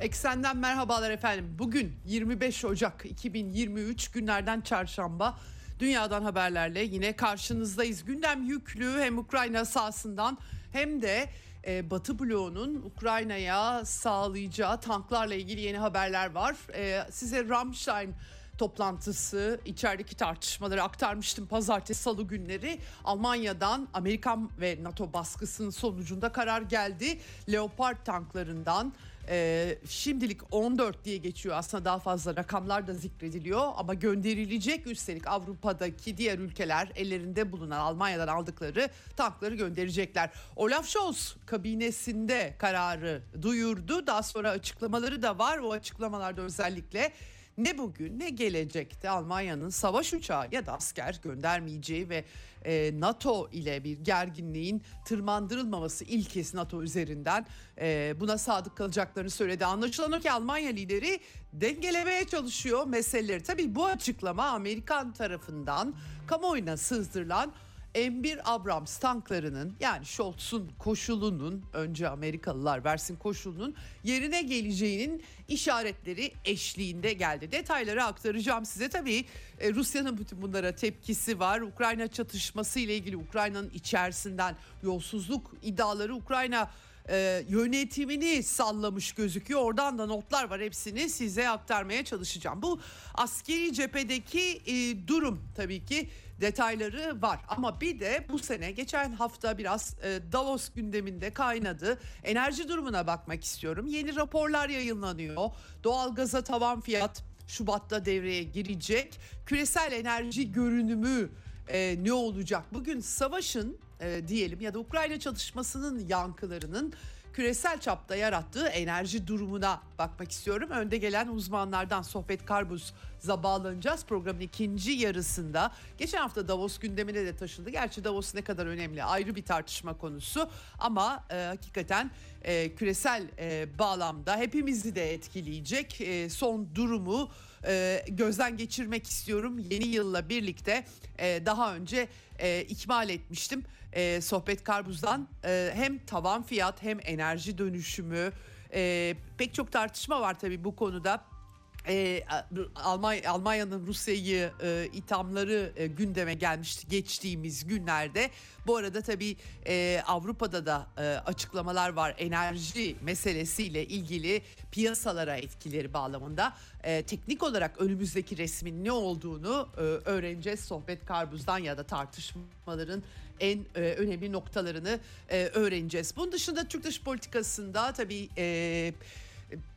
Eksenden merhabalar efendim. Bugün 25 Ocak 2023 günlerden çarşamba. Dünyadan haberlerle yine karşınızdayız. Gündem yüklü hem Ukrayna sahasından hem de e, Batı bloğunun Ukrayna'ya sağlayacağı tanklarla ilgili yeni haberler var. E, size Ramstein toplantısı içerideki tartışmaları aktarmıştım pazartesi salı günleri. Almanya'dan Amerikan ve NATO baskısının sonucunda karar geldi. Leopard tanklarından e, şimdilik 14 diye geçiyor. Aslında daha fazla rakamlar da zikrediliyor. Ama gönderilecek üstelik Avrupa'daki diğer ülkeler ellerinde bulunan Almanya'dan aldıkları tankları gönderecekler. Olaf Scholz kabinesinde kararı duyurdu. Daha sonra açıklamaları da var. O açıklamalarda özellikle ne bugün ne gelecekte Almanya'nın savaş uçağı ya da asker göndermeyeceği ve e, NATO ile bir gerginliğin tırmandırılmaması ilkesi NATO üzerinden e, buna sadık kalacaklarını söyledi. Anlaşılan o ki Almanya lideri dengelemeye çalışıyor meseleleri. Tabii bu açıklama Amerikan tarafından kamuoyuna sızdırılan M1 Abrams tanklarının yani Scholz'un koşulunun önce Amerikalılar versin koşulunun yerine geleceğinin işaretleri eşliğinde geldi. Detayları aktaracağım size. Tabii e, Rusya'nın bütün bunlara tepkisi var. Ukrayna çatışması ile ilgili Ukrayna'nın içerisinden yolsuzluk iddiaları Ukrayna e, yönetimini sallamış gözüküyor. Oradan da notlar var hepsini size aktarmaya çalışacağım. Bu askeri cephedeki e, durum tabii ki detayları var. Ama bir de bu sene geçen hafta biraz e, Davos gündeminde kaynadı. Enerji durumuna bakmak istiyorum. Yeni raporlar yayınlanıyor. Doğalgaza tavan fiyat Şubat'ta devreye girecek. Küresel enerji görünümü e, ne olacak? Bugün savaşın e, diyelim ya da Ukrayna çalışmasının yankılarının küresel çapta yarattığı enerji durumuna bakmak istiyorum. Önde gelen uzmanlardan Sohbet Karbuz'a bağlanacağız. Programın ikinci yarısında geçen hafta Davos gündemine de taşındı. Gerçi Davos ne kadar önemli ayrı bir tartışma konusu ama e, hakikaten e, küresel e, bağlamda hepimizi de etkileyecek e, son durumu e, gözden geçirmek istiyorum. Yeni yılla birlikte e, daha önce e, ikmal etmiştim e, Sohbet Karbuz'dan e, hem tavan fiyat hem enerji dönüşümü e, pek çok tartışma var tabii bu konuda. Ee, Almanya Almanya'nın Rusya'yı e, ithamları e, gündeme gelmişti geçtiğimiz günlerde. Bu arada tabii e, Avrupa'da da e, açıklamalar var enerji meselesiyle ilgili piyasalara etkileri bağlamında. E, teknik olarak önümüzdeki resmin ne olduğunu e, öğreneceğiz sohbet karbuzdan ya da tartışmaların en e, önemli noktalarını e, öğreneceğiz. Bunun dışında Türk dış politikasında tabii... E,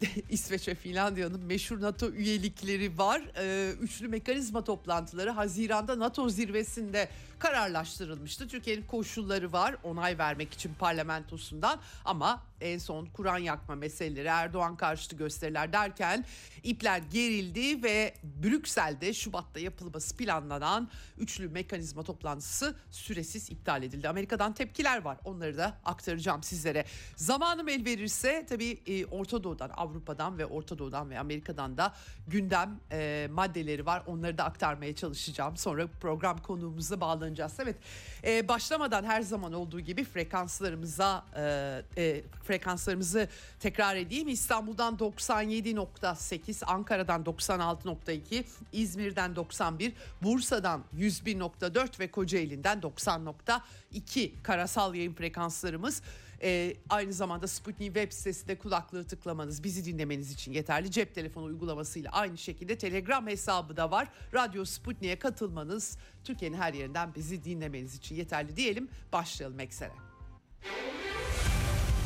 İsveç ve Finlandiya'nın meşhur NATO üyelikleri var. Ee, üçlü mekanizma toplantıları Haziran'da NATO zirvesinde kararlaştırılmıştı. Türkiye'nin koşulları var onay vermek için parlamentosundan ama en son Kur'an yakma meseleleri Erdoğan karşıtı gösteriler derken ipler gerildi ve Brüksel'de Şubat'ta yapılması planlanan üçlü mekanizma toplantısı süresiz iptal edildi. Amerika'dan tepkiler var onları da aktaracağım sizlere. Zamanım el verirse tabii e, Orta Doğu'dan Avrupa'dan ve Orta Doğu'dan ve Amerika'dan da gündem e, maddeleri var onları da aktarmaya çalışacağım. Sonra program konuğumuza bağlanacağız. Evet e, başlamadan her zaman olduğu gibi frekanslarımıza e, e, frekanslarımızı tekrar edeyim. İstanbul'dan 97.8, Ankara'dan 96.2, İzmir'den 91, Bursa'dan 101.4 ve Kocaeli'nden 90.2 karasal yayın frekanslarımız. Ee, aynı zamanda Sputnik web sitesinde kulaklığı tıklamanız, bizi dinlemeniz için yeterli. Cep telefonu uygulamasıyla aynı şekilde Telegram hesabı da var. Radyo Sputnik'e katılmanız, Türkiye'nin her yerinden bizi dinlemeniz için yeterli diyelim. Başlayalım eksene.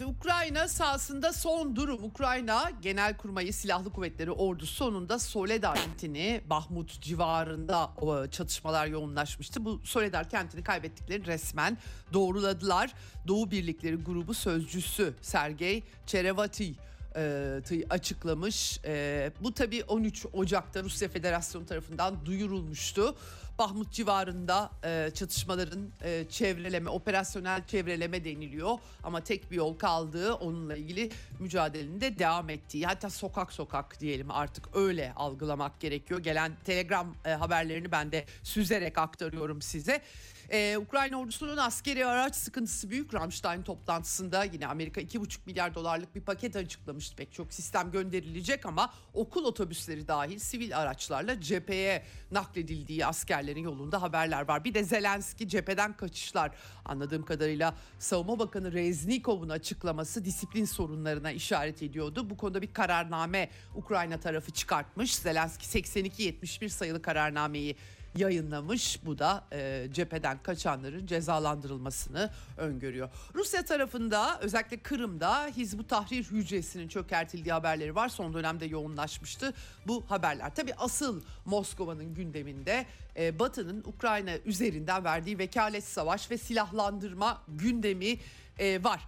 Evet Ukrayna sahasında son durum. Ukrayna Genelkurmayı Silahlı Kuvvetleri Ordusu sonunda Soledar kentini Bahmut civarında çatışmalar yoğunlaşmıştı. Bu Soledar kentini kaybettiklerini resmen doğruladılar. Doğu Birlikleri grubu sözcüsü Sergey Çerevati e, açıklamış. E, bu tabii 13 Ocak'ta Rusya Federasyonu tarafından duyurulmuştu. Bahmut civarında e, çatışmaların e, çevreleme, operasyonel çevreleme deniliyor. Ama tek bir yol kaldığı onunla ilgili mücadelenin de devam ettiği. Hatta sokak sokak diyelim artık öyle algılamak gerekiyor. Gelen telegram e, haberlerini ben de süzerek aktarıyorum size. Ee, Ukrayna ordusunun askeri araç sıkıntısı büyük. Ramstein toplantısında yine Amerika 2,5 milyar dolarlık bir paket açıklamıştı. Pek çok sistem gönderilecek ama okul otobüsleri dahil sivil araçlarla cepheye nakledildiği askerlerin yolunda haberler var. Bir de Zelenski cepheden kaçışlar anladığım kadarıyla Savunma Bakanı Reznikov'un açıklaması disiplin sorunlarına işaret ediyordu. Bu konuda bir kararname Ukrayna tarafı çıkartmış. Zelenski 82-71 sayılı kararnameyi yayınlamış. Bu da e, cepheden kaçanların cezalandırılmasını öngörüyor. Rusya tarafında özellikle Kırım'da Hizbu Tahrir hücresinin çökertildiği haberleri var. Son dönemde yoğunlaşmıştı bu haberler. Tabi asıl Moskova'nın gündeminde e, Batı'nın Ukrayna üzerinden verdiği vekalet savaş ve silahlandırma gündemi e, var.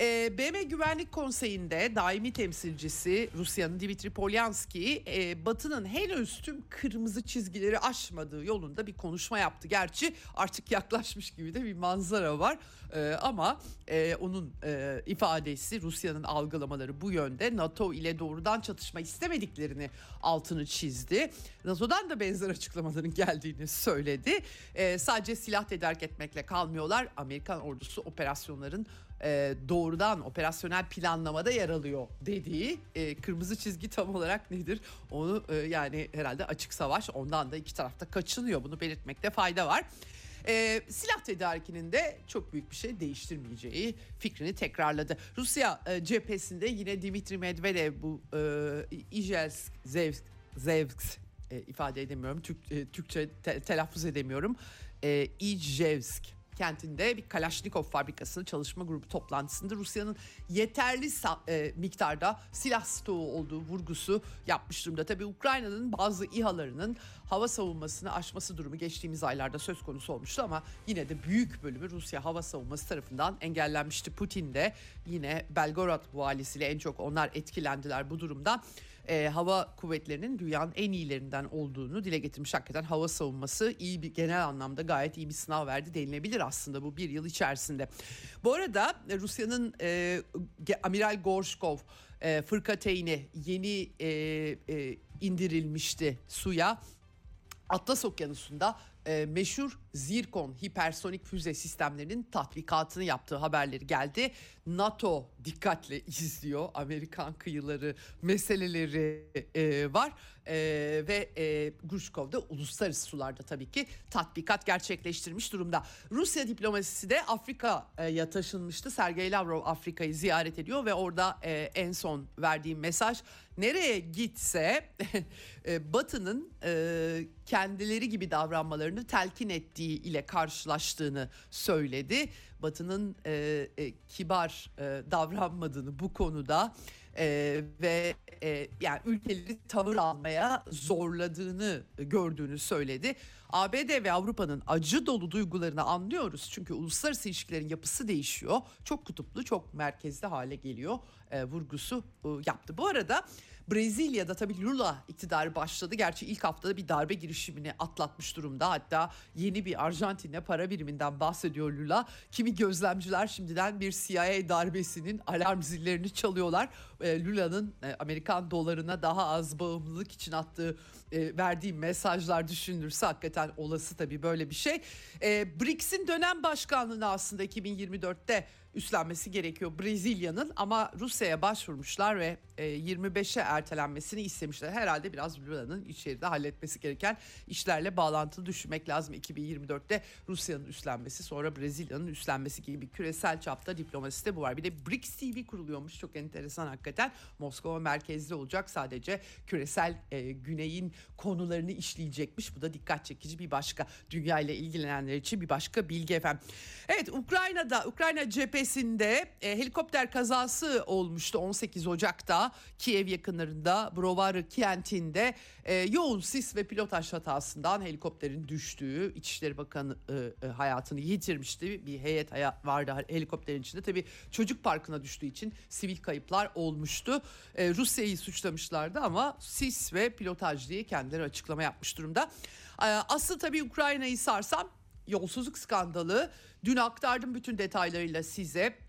E, BM Güvenlik Konseyi'nde daimi temsilcisi Rusya'nın Dimitri Polyanski e, Batı'nın henüz tüm kırmızı çizgileri aşmadığı yolunda bir konuşma yaptı. Gerçi artık yaklaşmış gibi de bir manzara var e, ama e, onun e, ifadesi Rusya'nın algılamaları bu yönde NATO ile doğrudan çatışma istemediklerini altını çizdi. NATO'dan da benzer açıklamaların geldiğini söyledi. E, sadece silah tedarik etmekle kalmıyorlar. Amerikan ordusu operasyonların e, doğrudan operasyonel planlamada yer alıyor dediği e, kırmızı çizgi tam olarak nedir? Onu e, yani herhalde açık savaş ondan da iki tarafta kaçınıyor. Bunu belirtmekte fayda var. E, silah tedarikinin de çok büyük bir şey değiştirmeyeceği fikrini tekrarladı. Rusya e, cephesinde yine Dimitri Medvedev bu e, İjelsk, Zevsk, Zevsk e, ifade edemiyorum. Türk, e, Türkçe te, telaffuz edemiyorum. E, İjevsk kentinde bir Kalashnikov fabrikasının çalışma grubu toplantısında Rusya'nın yeterli e, miktarda silah stoğu olduğu vurgusu yapmış durumda. Tabii Ukrayna'nın bazı İHA'larının hava savunmasını aşması durumu geçtiğimiz aylarda söz konusu olmuştu ama yine de büyük bölümü Rusya hava savunması tarafından engellenmişti. Putin de yine Belgorod valisiyle en çok onlar etkilendiler bu durumdan e, hava kuvvetlerinin dünyanın en iyilerinden olduğunu dile getirmiş. Hakikaten hava savunması iyi bir genel anlamda gayet iyi bir sınav verdi denilebilir aslında bu bir yıl içerisinde. Bu arada Rusya'nın e, Amiral Gorshkov e, fırkateyni yeni e, e, indirilmişti suya. Atlas Okyanusu'nda e, meşhur Zirkon hipersonik füze sistemlerinin tatbikatını yaptığı haberleri geldi. NATO dikkatle izliyor. Amerikan kıyıları meseleleri e, var e, ve e, Grushkov da uluslararası sularda tabii ki tatbikat gerçekleştirmiş durumda. Rusya diplomasisi de Afrika'ya taşınmıştı. Sergey Lavrov Afrika'yı ziyaret ediyor ve orada e, en son verdiği mesaj nereye gitse e, Batı'nın e, kendileri gibi davranmalarını telkin ettiği ile karşılaştığını söyledi. Batı'nın e, e, kibar e, davranmadığını bu konuda e, ve e, yani ülkeleri tavır almaya zorladığını gördüğünü söyledi. ABD ve Avrupa'nın acı dolu duygularını anlıyoruz. Çünkü uluslararası ilişkilerin yapısı değişiyor. Çok kutuplu, çok merkezli hale geliyor e, vurgusu e, yaptı. Bu arada Brezilya'da tabii Lula iktidarı başladı. Gerçi ilk haftada bir darbe girişimini atlatmış durumda. Hatta yeni bir Arjantin'e para biriminden bahsediyor Lula. Kimi gözlemciler şimdiden bir CIA darbesinin alarm zillerini çalıyorlar. E, Lula'nın e, Amerikan dolarına daha az bağımlılık için attığı e, verdiği mesajlar düşünülürse hakikaten olası tabii böyle bir şey. E, BRICS'in dönem başkanlığını aslında 2024'te üstlenmesi gerekiyor Brezilya'nın ama Rusya'ya başvurmuşlar ve 25'e ertelenmesini istemişler. Herhalde biraz Lula'nın içeride halletmesi gereken işlerle bağlantılı düşünmek lazım. 2024'te Rusya'nın üstlenmesi sonra Brezilya'nın üstlenmesi gibi küresel çapta diplomasi de bu var. Bir de BRICS TV kuruluyormuş çok enteresan hakikaten. Moskova merkezli olacak sadece küresel e, güneyin konularını işleyecekmiş. Bu da dikkat çekici bir başka dünya ile ilgilenenler için bir başka bilgi efendim. Evet Ukrayna'da Ukrayna cephesi bölgesinde e, helikopter kazası olmuştu 18 Ocak'ta Kiev yakınlarında Brovary kentinde e, yoğun sis ve pilotaj hatasından helikopterin düştüğü İçişleri Bakanı e, e, hayatını yitirmişti. Bir heyet vardı helikopterin içinde. Tabii çocuk parkına düştüğü için sivil kayıplar olmuştu. E, Rusya'yı suçlamışlardı ama sis ve pilotaj diye kendileri açıklama yapmış durumda. E, asıl tabii Ukrayna'yı sarsam yolsuzluk skandalı. Dün aktardım bütün detaylarıyla size.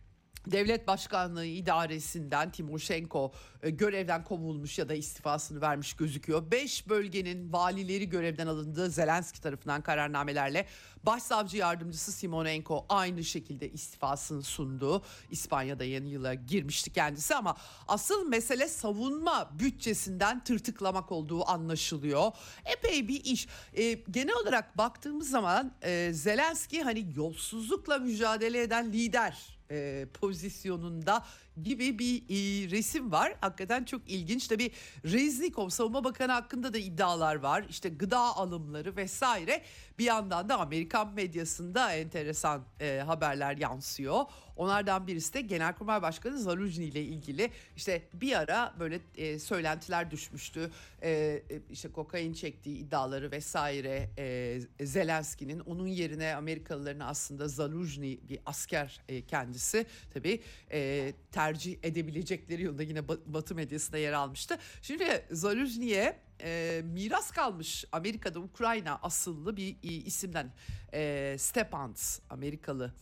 Devlet Başkanlığı idaresinden Timoshenko e, görevden kovulmuş ya da istifasını vermiş gözüküyor. Beş bölgenin valileri görevden alındığı Zelenski tarafından kararnamelerle Başsavcı Yardımcısı Simonenko aynı şekilde istifasını sundu. İspanya'da yeni yıla girmişti kendisi ama asıl mesele savunma bütçesinden tırtıklamak olduğu anlaşılıyor. Epey bir iş. E, genel olarak baktığımız zaman e, Zelenski hani yolsuzlukla mücadele eden lider pozisyonunda gibi bir e, resim var. Hakikaten çok ilginç. Tabii Reznikov Savunma Bakanı hakkında da iddialar var. İşte gıda alımları vesaire. Bir yandan da Amerikan medyasında enteresan e, haberler yansıyor. Onlardan birisi de Genelkurmay Başkanı Zaluzny ile ilgili işte bir ara böyle e, söylentiler düşmüştü. E, e, işte kokain çektiği iddiaları vesaire e, Zelenski'nin onun yerine Amerikalıların aslında Zaluzny bir asker e, kendisi tabii e, tercih edebilecekleri yolunda yine Ba- Batı medyasında yer almıştı. Şimdi Zaluzny'ye e, miras kalmış Amerika'da Ukrayna asıllı bir e, isimden e, Stepans Amerikalı.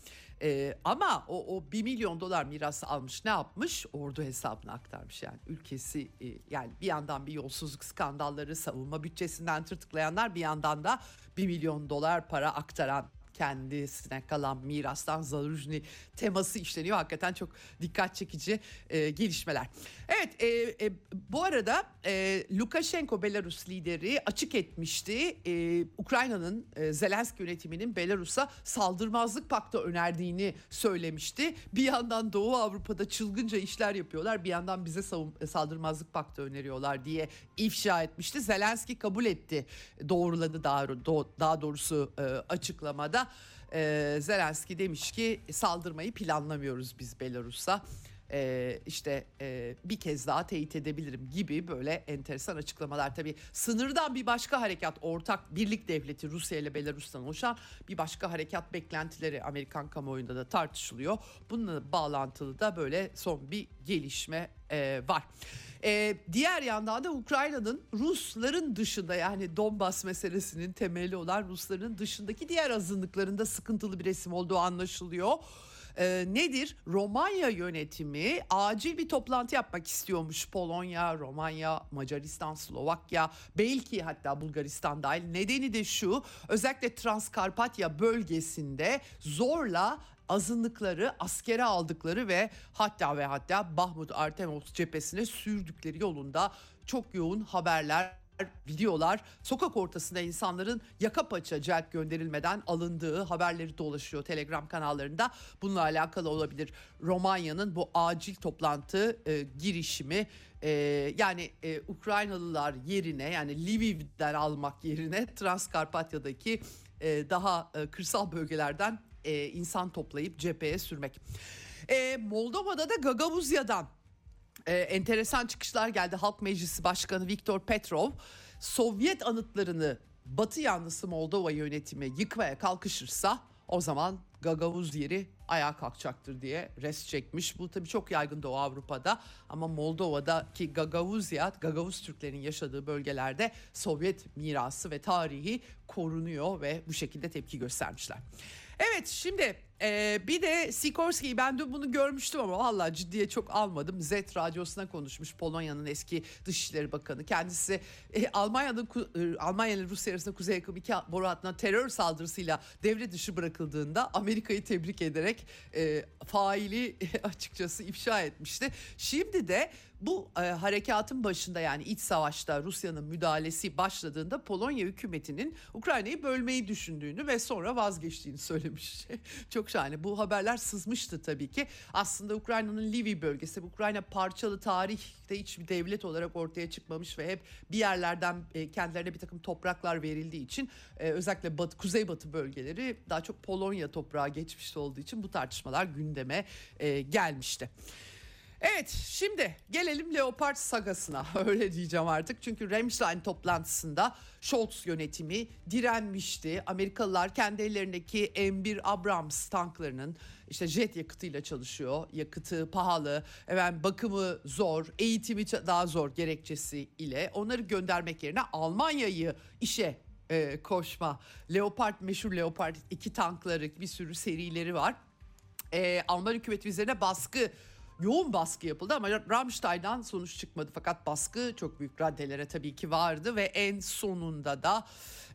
E, ama o, o 1 milyon dolar mirası almış ne yapmış? Ordu hesabına aktarmış yani ülkesi e, yani bir yandan bir yolsuzluk skandalları savunma bütçesinden tırtıklayanlar bir yandan da 1 milyon dolar para aktaran kendisine kalan mirastan Zaluzny teması işleniyor. Hakikaten çok dikkat çekici e, gelişmeler. Evet e, e, bu arada e, Lukashenko Belarus lideri açık etmişti. E, Ukrayna'nın e, Zelenski yönetiminin Belarus'a saldırmazlık paktı önerdiğini söylemişti. Bir yandan Doğu Avrupa'da çılgınca işler yapıyorlar. Bir yandan bize savun, saldırmazlık paktı öneriyorlar diye ifşa etmişti. Zelenski kabul etti. Doğruladı daha, daha doğrusu e, açıklamada. E, Zelenski demiş ki saldırmayı planlamıyoruz biz Belarus'a. E, işte e, bir kez daha teyit edebilirim gibi böyle enteresan açıklamalar. Tabii sınırdan bir başka harekat ortak birlik devleti Rusya ile Belarus'tan oluşan bir başka harekat beklentileri Amerikan kamuoyunda da tartışılıyor. Bununla bağlantılı da böyle son bir gelişme e, var. E, diğer yandan da Ukrayna'nın Rusların dışında yani Donbas meselesinin temeli olan Rusların dışındaki diğer azınlıklarında sıkıntılı bir resim olduğu anlaşılıyor. E, nedir? Romanya yönetimi acil bir toplantı yapmak istiyormuş. Polonya, Romanya, Macaristan, Slovakya, belki hatta Bulgaristan dahil. Nedeni de şu özellikle Transkarpatya bölgesinde zorla azınlıkları askere aldıkları ve hatta ve hatta Bahmut Artemovsk cephesine sürdükleri yolunda çok yoğun haberler videolar sokak ortasında insanların yaka paça celp gönderilmeden alındığı haberleri dolaşıyor telegram kanallarında. Bununla alakalı olabilir Romanya'nın bu acil toplantı e, girişimi e, yani e, Ukraynalılar yerine yani Lviv'den almak yerine Transkarpatya'daki e, daha e, kırsal bölgelerden e, insan toplayıp cepheye sürmek. E, Moldova'da da Gagavuzya'dan e, enteresan çıkışlar geldi. Halk Meclisi Başkanı Viktor Petrov Sovyet anıtlarını Batı yanlısı Moldova yönetimi yıkmaya kalkışırsa o zaman Gagavuz yeri ayağa kalkacaktır diye res çekmiş. Bu tabii çok yaygın Doğu Avrupa'da ama Moldova'daki Gagavuzya, Gagavuz Türklerin yaşadığı bölgelerde Sovyet mirası ve tarihi korunuyor ve bu şekilde tepki göstermişler. Evet şimdi e, bir de Sikorski'yi ben dün bunu görmüştüm ama vallahi ciddiye çok almadım. Z radyosuna konuşmuş Polonya'nın eski Dışişleri Bakanı. Kendisi e, Almanya'da ku- e, ile Rusya arasında Kuzey Yakın iki boru hattına terör saldırısıyla devre dışı bırakıldığında Amerika'yı tebrik ederek e, faili açıkçası ifşa etmişti. Şimdi de bu e, harekatın başında yani iç savaşta Rusya'nın müdahalesi başladığında Polonya hükümetinin Ukrayna'yı bölmeyi düşündüğünü ve sonra vazgeçtiğini söylemiş. Çok Çok şahane. Bu haberler sızmıştı tabii ki. Aslında Ukrayna'nın Livi bölgesi, Ukrayna parçalı tarihte hiçbir devlet olarak ortaya çıkmamış ve hep bir yerlerden e, kendilerine bir takım topraklar verildiği için e, özellikle batı, kuzeybatı bölgeleri daha çok Polonya toprağı geçmişte olduğu için bu tartışmalar gündeme e, gelmişti. Evet şimdi gelelim Leopard sagasına öyle diyeceğim artık. Çünkü Ramstein toplantısında Scholz yönetimi direnmişti. Amerikalılar kendi ellerindeki M1 Abrams tanklarının işte jet yakıtıyla çalışıyor. Yakıtı pahalı, evet bakımı zor, eğitimi daha zor gerekçesi ile onları göndermek yerine Almanya'yı işe e, koşma. Leopard meşhur Leopard iki tankları bir sürü serileri var. E, Alman hükümeti üzerine baskı yoğun baskı yapıldı ama Rammstein'dan sonuç çıkmadı. Fakat baskı çok büyük raddelere tabii ki vardı ve en sonunda da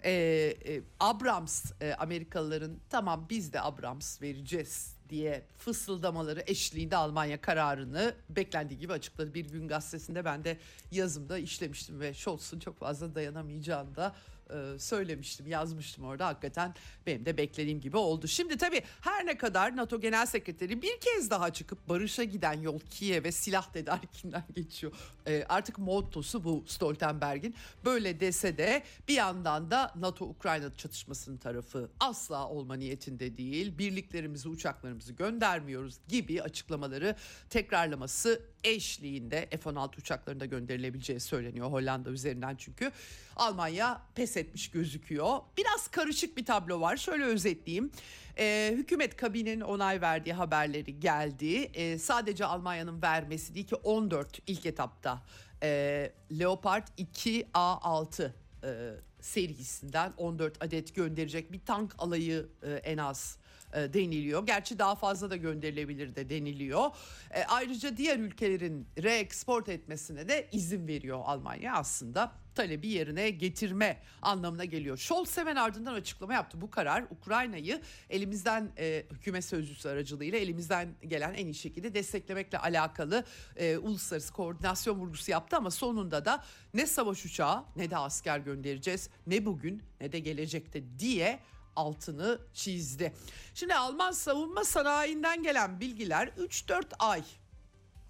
e, e, Abrams e, Amerikalıların tamam biz de Abrams vereceğiz diye fısıldamaları eşliğinde Almanya kararını beklendiği gibi açıkladı. Bir gün gazetesinde ben de yazımda işlemiştim ve Scholz'un çok fazla dayanamayacağını da e, söylemiştim, yazmıştım orada. Hakikaten benim de beklediğim gibi oldu. Şimdi tabii her ne kadar NATO Genel Sekreteri bir kez daha çıkıp barışa giden yol Kiev'e silah tedarikinden geçiyor. E, artık mottosu bu Stoltenberg'in. Böyle dese de bir yandan da NATO-Ukrayna çatışmasının tarafı asla olma niyetinde değil. Birliklerimizi, uçaklarımızı göndermiyoruz gibi açıklamaları tekrarlaması eşliğinde F-16 uçaklarında gönderilebileceği söyleniyor Hollanda üzerinden çünkü. Almanya pes etmiş gözüküyor. Biraz karışık bir tablo var. Şöyle özetleyeyim. Ee, hükümet kabinenin onay verdiği haberleri geldi. Ee, sadece Almanya'nın vermesi değil ki 14 ilk etapta e, Leopard 2A6 e, serisinden 14 adet gönderecek bir tank alayı e, en az e, deniliyor. Gerçi daha fazla da gönderilebilir de deniliyor. E, ayrıca diğer ülkelerin reeksport etmesine de izin veriyor Almanya aslında talebi yerine getirme anlamına geliyor. Scholz hemen ardından açıklama yaptı. Bu karar Ukrayna'yı elimizden e, hükümet sözcüsü aracılığıyla elimizden gelen en iyi şekilde desteklemekle alakalı e, uluslararası koordinasyon vurgusu yaptı ama sonunda da ne savaş uçağı ne de asker göndereceğiz ne bugün ne de gelecekte diye altını çizdi. Şimdi Alman savunma sanayinden gelen bilgiler 3-4 ay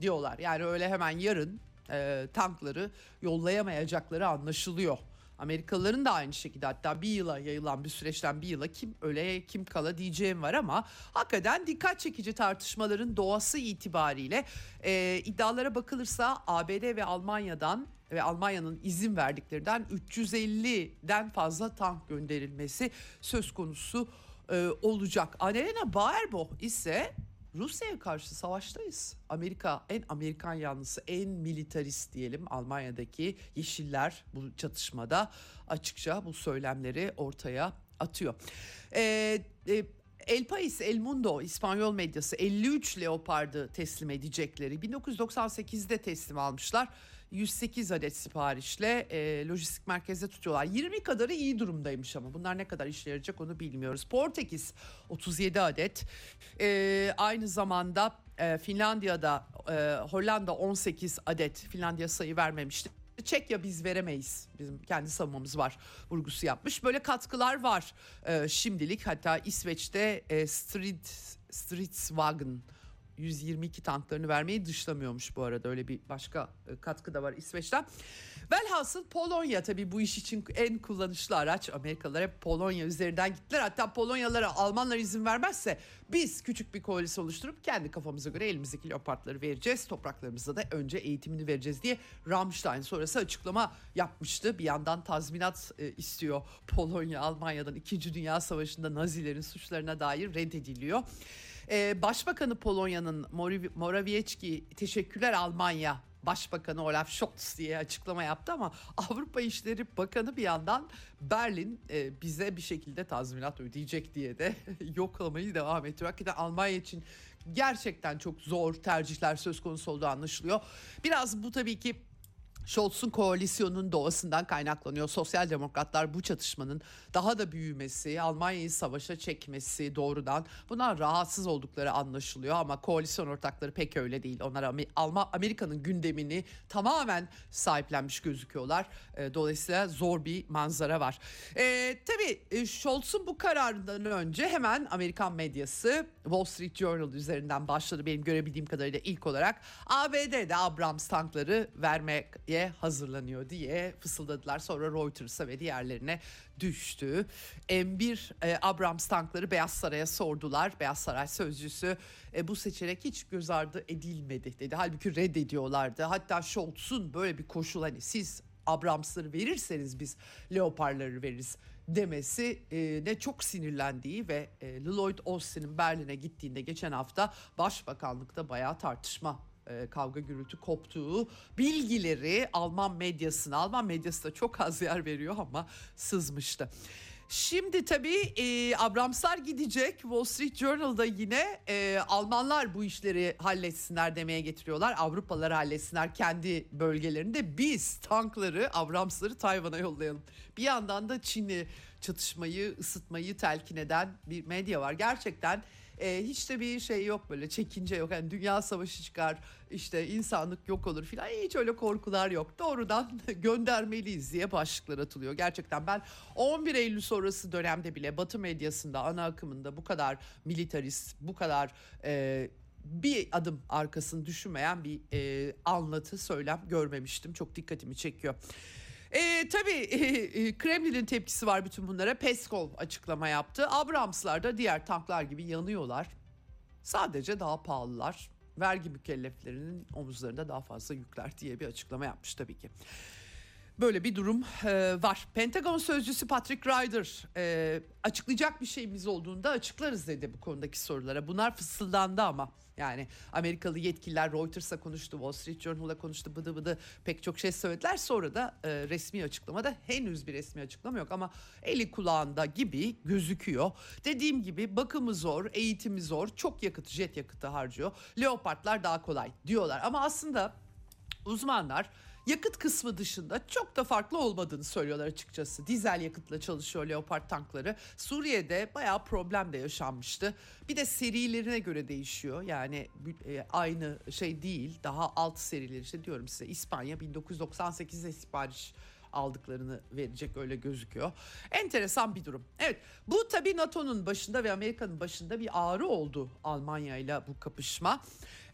diyorlar. Yani öyle hemen yarın e, tankları yollayamayacakları anlaşılıyor. Amerikalıların da aynı şekilde hatta bir yıla yayılan bir süreçten bir yıla kim öle kim kala diyeceğim var ama hakikaten dikkat çekici tartışmaların doğası itibariyle e, iddialara bakılırsa ABD ve Almanya'dan ve Almanya'nın izin verdiklerinden 350'den fazla tank gönderilmesi söz konusu e, olacak. Annalena Baerbock ise Rusya'ya karşı savaştayız. Amerika en Amerikan yanlısı en militarist diyelim Almanya'daki Yeşiller bu çatışmada açıkça bu söylemleri ortaya atıyor. Ee, e, El País, El Mundo İspanyol medyası 53 Leopard'ı teslim edecekleri 1998'de teslim almışlar. 108 adet siparişle e, lojistik merkezde tutuyorlar. 20 kadarı iyi durumdaymış ama bunlar ne kadar işe yarayacak onu bilmiyoruz. Portekiz 37 adet. E, aynı zamanda e, Finlandiya'da e, Hollanda 18 adet. Finlandiya sayı vermemişti. Çekya biz veremeyiz. Bizim kendi savunmamız var vurgusu yapmış. Böyle katkılar var e, şimdilik. Hatta İsveç'te e, Street Stridswagen 122 tanklarını vermeyi dışlamıyormuş bu arada. Öyle bir başka e, katkı da var İsveç'ten. Velhasıl Polonya tabii bu iş için en kullanışlı araç. Amerikalılar hep Polonya üzerinden gittiler. Hatta Polonyalara Almanlar izin vermezse biz küçük bir koalisyon oluşturup kendi kafamıza göre elimizdeki leopardları vereceğiz. Topraklarımızda da önce eğitimini vereceğiz diye Rammstein sonrası açıklama yapmıştı. Bir yandan tazminat e, istiyor Polonya Almanya'dan 2. Dünya Savaşı'nda Nazilerin suçlarına dair reddediliyor. Ee, Başbakanı Polonya'nın Morawiecki teşekkürler Almanya Başbakanı Olaf Scholz diye açıklama yaptı ama Avrupa İşleri Bakanı bir yandan Berlin e, bize bir şekilde tazminat ödeyecek diye de yoklamayı devam ediyor. Hakikaten Almanya için gerçekten çok zor tercihler söz konusu olduğu anlaşılıyor. Biraz bu tabii ki Scholz'un koalisyonun doğasından kaynaklanıyor. Sosyal demokratlar bu çatışmanın daha da büyümesi, Almanya'yı savaşa çekmesi doğrudan bundan rahatsız oldukları anlaşılıyor ama koalisyon ortakları pek öyle değil. Onlar Amerika'nın gündemini tamamen sahiplenmiş gözüküyorlar. E, dolayısıyla zor bir manzara var. E, tabii Scholz'un bu kararından önce hemen Amerikan medyası Wall Street Journal üzerinden başladı benim görebildiğim kadarıyla ilk olarak. ABD'de Abrams tankları vermeye hazırlanıyor diye fısıldadılar. Sonra Reuters'a ve diğerlerine düştü. M1 e, Abrams tankları Beyaz Saray'a sordular. Beyaz Saray sözcüsü e, bu seçenek hiç göz ardı edilmedi dedi. Halbuki reddediyorlardı. Hatta Scholz'un böyle bir koşul hani siz Abrams'ları verirseniz biz Leopard'ları veririz demesi e, ne çok sinirlendiği ve e, Lloyd Austin'in Berlin'e gittiğinde geçen hafta başbakanlıkta bayağı tartışma e, kavga gürültü koptuğu bilgileri Alman medyasına, Alman medyası da çok az yer veriyor ama sızmıştı. Şimdi tabii e, Abramslar gidecek. Wall Street Journal'da yine e, Almanlar bu işleri halletsinler demeye getiriyorlar. Avrupalılar halletsinler kendi bölgelerinde. Biz tankları, Abramsları Tayvan'a yollayalım. Bir yandan da Çin'i çatışmayı, ısıtmayı telkin eden bir medya var. Gerçekten e, hiç de bir şey yok böyle çekince yok. Yani dünya savaşı çıkar işte insanlık yok olur filan hiç öyle korkular yok. Doğrudan göndermeliyiz diye başlıklar atılıyor. Gerçekten ben 11 Eylül sonrası dönemde bile Batı medyasında ana akımında bu kadar militarist bu kadar e, bir adım arkasını düşünmeyen bir e, anlatı söylem görmemiştim. Çok dikkatimi çekiyor. E, tabii e, Kremlin'in tepkisi var bütün bunlara. Peskov açıklama yaptı. Abramslar da diğer tanklar gibi yanıyorlar. Sadece daha pahalılar. Vergi mükelleflerinin omuzlarında daha fazla yükler diye bir açıklama yapmış tabii ki. Böyle bir durum e, var. Pentagon sözcüsü Patrick Ryder e, açıklayacak bir şeyimiz olduğunda açıklarız dedi bu konudaki sorulara. Bunlar fısıldandı ama yani Amerikalı yetkililer Reuters'a konuştu, Wall Street Journal'a konuştu, bıdı bıdı pek çok şey söylediler. Sonra da e, resmi açıklamada henüz bir resmi açıklama yok ama eli kulağında gibi gözüküyor. Dediğim gibi bakımı zor, eğitimi zor, çok yakıt, jet yakıtı harcıyor. Leopardlar daha kolay diyorlar ama aslında uzmanlar yakıt kısmı dışında çok da farklı olmadığını söylüyorlar açıkçası. Dizel yakıtla çalışıyor Leopard tankları. Suriye'de bayağı problem de yaşanmıştı. Bir de serilerine göre değişiyor. Yani e, aynı şey değil. Daha alt seriler işte diyorum size İspanya 1998'de sipariş aldıklarını verecek öyle gözüküyor. Enteresan bir durum. Evet bu tabii NATO'nun başında ve Amerika'nın başında bir ağrı oldu Almanya ile bu kapışma.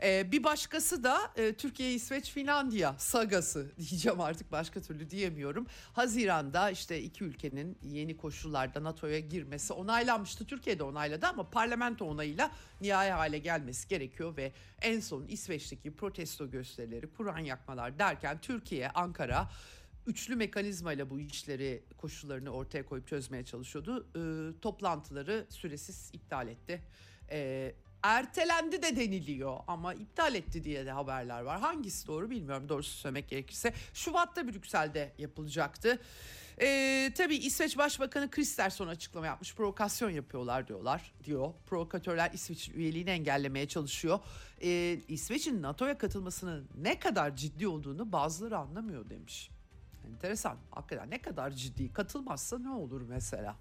Ee, bir başkası da e, Türkiye, İsveç, Finlandiya sagası diyeceğim artık başka türlü diyemiyorum. Haziran'da işte iki ülkenin yeni koşullarda NATO'ya girmesi onaylanmıştı. Türkiye'de onayladı ama parlamento onayıyla nihai hale gelmesi gerekiyor ve en son İsveç'teki protesto gösterileri, Kur'an yakmalar derken Türkiye, Ankara üçlü mekanizmayla bu işleri koşullarını ortaya koyup çözmeye çalışıyordu. E, toplantıları süresiz iptal etti. E, ertelendi de deniliyor ama iptal etti diye de haberler var. Hangisi doğru bilmiyorum doğrusu söylemek gerekirse. Şubat'ta Brüksel'de yapılacaktı. Ee, tabii İsveç Başbakanı Kristersson açıklama yapmış. Provokasyon yapıyorlar diyorlar diyor. Provokatörler İsveç üyeliğini engellemeye çalışıyor. Ee, İsveç'in NATO'ya katılmasının ne kadar ciddi olduğunu bazıları anlamıyor demiş. Enteresan. Hakikaten ne kadar ciddi. Katılmazsa ne olur mesela?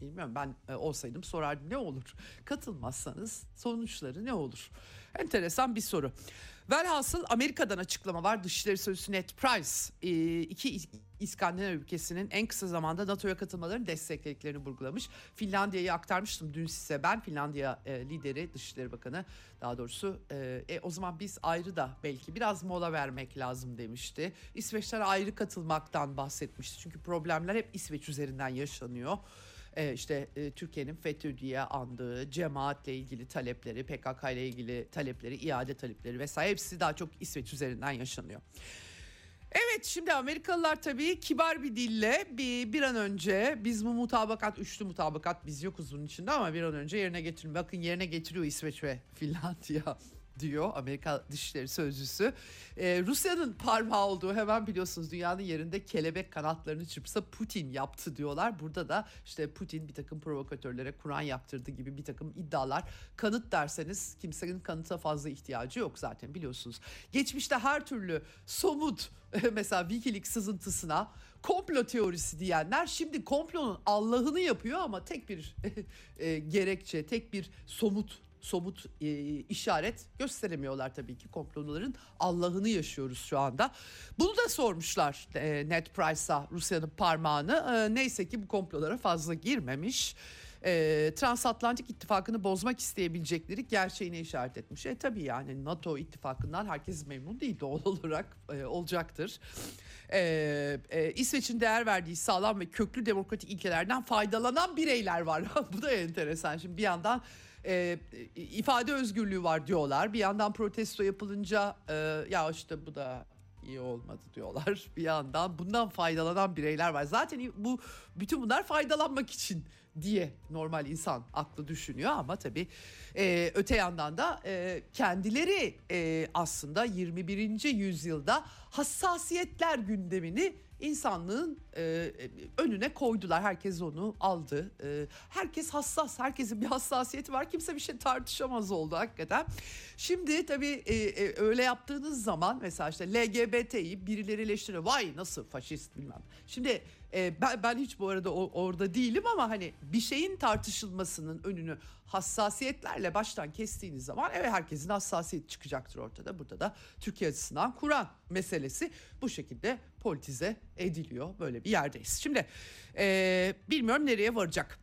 Bilmiyorum ben e, olsaydım sorardım ne olur? Katılmazsanız sonuçları ne olur? Enteresan bir soru. Velhasıl Amerika'dan açıklama var. Dışişleri Sözcüsü Ned Price e, iki İskandinav ülkesinin en kısa zamanda NATO'ya katılmalarını desteklediklerini vurgulamış. Finlandiya'yı aktarmıştım dün size ben. Finlandiya e, lideri, Dışişleri Bakanı daha doğrusu. E, o zaman biz ayrı da belki biraz mola vermek lazım demişti. İsveçler ayrı katılmaktan bahsetmişti. Çünkü problemler hep İsveç üzerinden yaşanıyor e, işte e, Türkiye'nin FETÖ diye andığı cemaatle ilgili talepleri, PKK ile ilgili talepleri, iade talepleri vesaire hepsi daha çok İsveç üzerinden yaşanıyor. Evet şimdi Amerikalılar tabii kibar bir dille bir, bir an önce biz bu mutabakat üçlü mutabakat biz yokuz bunun içinde ama bir an önce yerine getirin. Bakın yerine getiriyor İsveç ve Finlandiya. Diyor Amerika Dışişleri Sözcüsü. Ee, Rusya'nın parmağı olduğu hemen biliyorsunuz dünyanın yerinde kelebek kanatlarını çırpsa Putin yaptı diyorlar. Burada da işte Putin bir takım provokatörlere Kur'an yaptırdı gibi bir takım iddialar. Kanıt derseniz kimsenin kanıta fazla ihtiyacı yok zaten biliyorsunuz. Geçmişte her türlü somut mesela Wikileaks sızıntısına komplo teorisi diyenler şimdi komplonun Allah'ını yapıyor ama tek bir e, gerekçe, tek bir somut somut e, işaret gösteremiyorlar tabii ki komploların Allah'ını yaşıyoruz şu anda. Bunu da sormuşlar e, Ned Price'a Rusya'nın parmağını. E, neyse ki bu komplolara fazla girmemiş. E, transatlantik ittifakını bozmak isteyebilecekleri gerçeğine işaret etmiş. E tabii yani NATO ittifakından herkes memnun değil doğal olarak e, olacaktır. E, e, İsveç'in değer verdiği sağlam ve köklü demokratik ilkelerden faydalanan bireyler var. Bu da enteresan. Şimdi bir yandan e, ifade özgürlüğü var diyorlar. Bir yandan protesto yapılınca e, ya işte bu da iyi olmadı diyorlar. Bir yandan bundan faydalanan bireyler var. Zaten bu bütün bunlar faydalanmak için diye normal insan aklı düşünüyor ama tabii e, öte yandan da e, kendileri e, aslında 21. yüzyılda hassasiyetler gündemini insanlığın e, önüne koydular. Herkes onu aldı. E, herkes hassas. Herkesin bir hassasiyeti var. Kimse bir şey tartışamaz oldu hakikaten. Şimdi tabii e, öyle yaptığınız zaman mesela işte LGBT'yi birileri eleştiriyor. Vay nasıl faşist bilmem. Şimdi ben, ben hiç bu arada orada değilim ama hani bir şeyin tartışılmasının önünü hassasiyetlerle baştan kestiğiniz zaman evet herkesin hassasiyeti çıkacaktır ortada. Burada da Türkiye açısından Kur'an meselesi bu şekilde politize ediliyor. Böyle bir yerdeyiz. Şimdi e, bilmiyorum nereye varacak.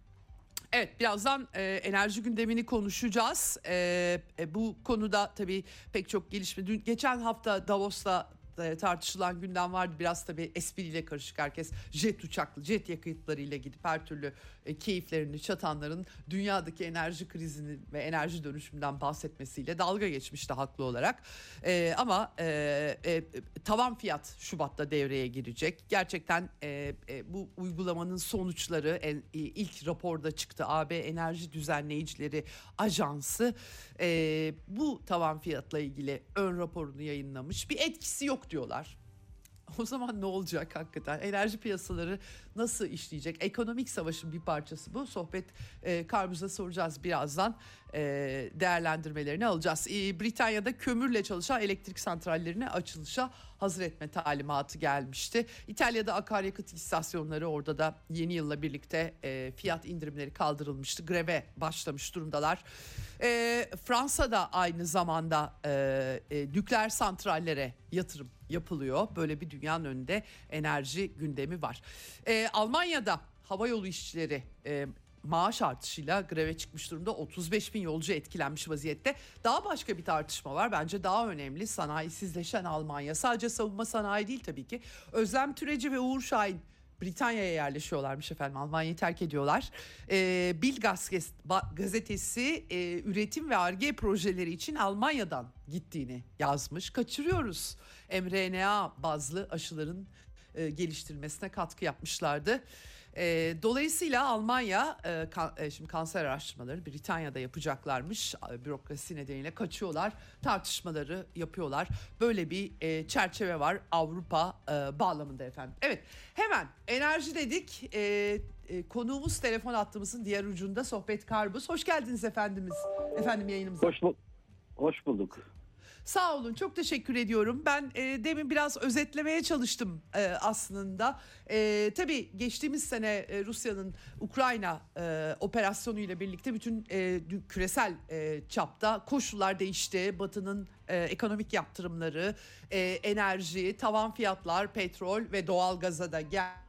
Evet birazdan e, enerji gündemini konuşacağız. E, e, bu konuda tabii pek çok gelişme. Dün, geçen hafta Davos'ta tartışılan gündem vardı. Biraz tabii espriyle karışık herkes jet uçaklı, jet yakıtlarıyla gidip her türlü e, keyiflerini çatanların dünyadaki enerji krizini ve enerji dönüşümünden bahsetmesiyle dalga geçmişti haklı olarak. E, ama e, e, tavan fiyat Şubat'ta devreye girecek. Gerçekten e, e, bu uygulamanın sonuçları en, e, ilk raporda çıktı. AB Enerji Düzenleyicileri Ajansı e, bu tavan fiyatla ilgili ön raporunu yayınlamış. Bir etkisi yok diyorlar. O zaman ne olacak hakikaten? Enerji piyasaları nasıl işleyecek? Ekonomik savaşın bir parçası bu. Sohbet e, Karbuz'a soracağız birazdan. E, değerlendirmelerini alacağız. E, Britanya'da kömürle çalışan elektrik santrallerine açılışa hazır etme talimatı gelmişti. İtalya'da akaryakıt istasyonları orada da yeni yılla birlikte e, fiyat indirimleri kaldırılmıştı. Greve başlamış durumdalar. Fransa'da aynı zamanda nükleer santrallere yatırım yapılıyor. Böyle bir dünyanın önünde enerji gündemi var. Almanya'da hava yolu işçileri maaş artışıyla greve çıkmış durumda 35 bin yolcu etkilenmiş vaziyette. Daha başka bir tartışma var bence daha önemli sanayisizleşen Almanya sadece savunma sanayi değil tabii ki. Özlem Türeci ve Uğur Şahin Britanya'ya yerleşiyorlarmış efendim Almanya'yı terk ediyorlar. Ee, Bilgas gazetesi e, üretim ve ARGE projeleri için Almanya'dan gittiğini yazmış. Kaçırıyoruz mRNA bazlı aşıların e, geliştirilmesine katkı yapmışlardı. E, dolayısıyla Almanya e, kan, e, şimdi kanser araştırmaları Britanya'da yapacaklarmış. Bürokrasi nedeniyle kaçıyorlar. Tartışmaları yapıyorlar. Böyle bir e, çerçeve var Avrupa e, bağlamında efendim. Evet hemen enerji dedik. E, e, konuğumuz telefon attığımızın diğer ucunda Sohbet Karbus. Hoş geldiniz efendimiz. Efendim yayınımıza. Hoş, bu hoş bulduk. Sağ olun çok teşekkür ediyorum. Ben e, demin biraz özetlemeye çalıştım e, aslında. E, tabii geçtiğimiz sene e, Rusya'nın Ukrayna e, operasyonu ile birlikte bütün e, küresel e, çapta koşullar değişti. Batı'nın e, ekonomik yaptırımları, e, enerji, tavan fiyatlar, petrol ve doğalgaza da geldi.